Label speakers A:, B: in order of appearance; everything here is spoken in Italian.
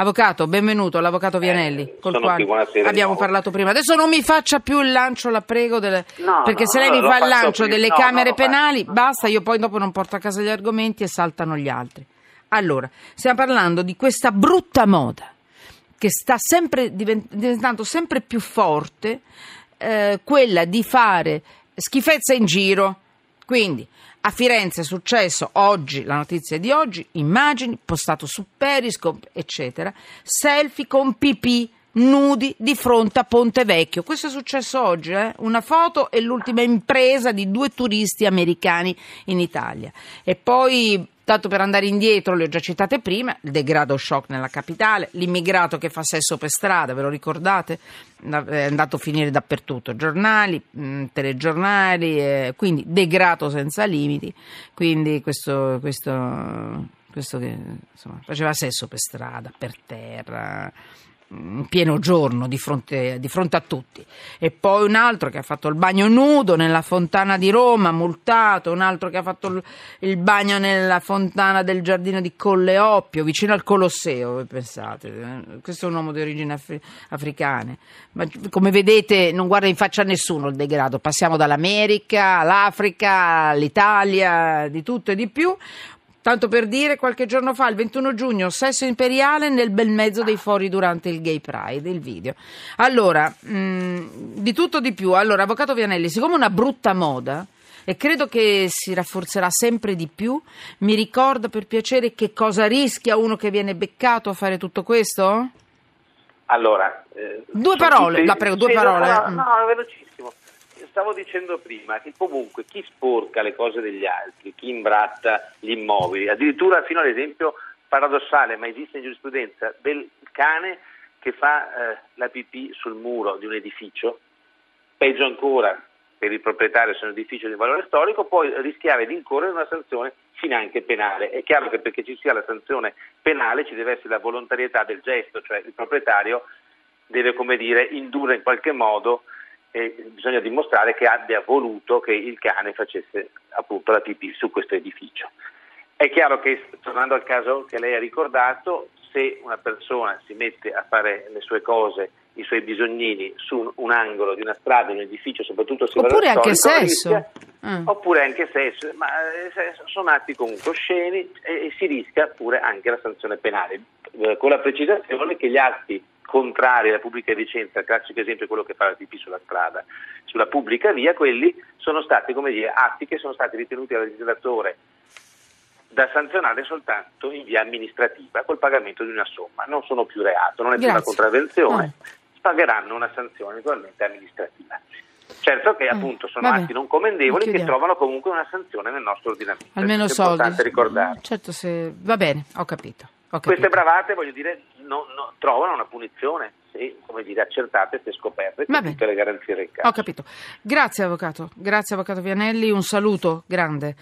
A: Avvocato, benvenuto, l'avvocato Vianelli,
B: Eh,
A: col quale abbiamo parlato prima. Adesso non mi faccia più il lancio, la prego, delle-
B: No,
A: perché
B: no,
A: se lei mi fa il lancio
B: prima.
A: delle
B: No,
A: camere penali, basta, io poi dopo non porto a casa gli argomenti e saltano gli altri. Allora, stiamo parlando di questa brutta moda che sta sempre diven- diventando sempre più forte, eh, quella di fare schifezza in giro. Quindi a Firenze è successo oggi, la notizia di oggi, immagini, postato su Periscope, eccetera, selfie con pipì nudi di fronte a Ponte Vecchio. Questo è successo oggi, eh? una foto e l'ultima impresa di due turisti americani in Italia. E poi, tanto per andare indietro, le ho già citate prima, il degrado shock nella capitale, l'immigrato che fa sesso per strada, ve lo ricordate? È andato a finire dappertutto, giornali, mh, telegiornali, eh, quindi degrado senza limiti, quindi questo, questo, questo che insomma, faceva sesso per strada, per terra, in pieno giorno di fronte, di fronte a tutti. E poi un altro che ha fatto il bagno nudo nella fontana di Roma multato, un altro che ha fatto il, bagno nella fontana del giardino di Colle Oppio vicino al Colosseo, pensate eh? questo è un uomo di origini afri- africane. Ma come vedete non guarda in faccia a nessuno il degrado. Passiamo dall'America all'Africa all'Italia di tutto e di più Tanto per dire, qualche giorno fa, il 21 giugno, sesso imperiale nel bel mezzo dei fori durante il Gay Pride, il video. Allora, mh, di tutto di più. Allora, Avvocato Vianelli, siccome è una brutta moda, e credo che si rafforzerà sempre di più, mi ricorda per piacere che cosa rischia uno che viene beccato a fare tutto questo?
B: Allora, eh,
A: Due parole,
B: tutti-
A: la prego, due
B: sì,
A: parole,
B: No,
A: eh.
B: no, velocissimo. Stavo dicendo prima che comunque chi sporca le cose degli altri, chi imbratta gli immobili, addirittura fino all'esempio paradossale, ma esiste in giurisprudenza, del cane che fa eh, la pipì sul muro di un edificio, peggio ancora per il proprietario se è un edificio di valore storico, può rischiare di incorrere in una sanzione finanche penale. È chiaro che perché ci sia la sanzione penale ci deve essere la volontarietà del gesto, cioè il proprietario deve, come dire, indurre in qualche modo e bisogna dimostrare che abbia voluto che il cane facesse appunto la pipì su questo edificio. È chiaro che, tornando al caso che lei ha ricordato, se una persona si mette a fare le sue cose, i suoi bisognini su un, un angolo di una strada, di un edificio, soprattutto se
A: Oppure anche
B: storico,
A: sesso.
B: rischia-
A: Ah.
B: Oppure anche sesso, ma eh, sono atti comunque osceni e, e si rischia pure anche la sanzione penale, eh, con la precisazione che gli atti contrari alla pubblica licenza, il classico esempio è quello che fa la pipì sulla strada, sulla pubblica via, quelli sono stati come dire, atti che sono stati ritenuti dal legislatore da sanzionare soltanto in via amministrativa col pagamento di una somma, non sono più reato, non è più una contravvenzione,
A: Ah.
B: pagheranno una sanzione naturalmente amministrativa. Certo che
A: Mm,
B: appunto sono
A: vabbè.
B: atti non commendevoli che trovano comunque una sanzione nel nostro ordinamento.
A: Almeno soldi.
B: È importante ricordare.
A: Certo, se... va bene, ho capito. ho capito.
B: Queste bravate, voglio dire, no- no- trovano una punizione se, come dire, accertate, se scoperte, con tutte le garanzie del caso.
A: Ho capito. Grazie avvocato, grazie avvocato Vianelli, un saluto grande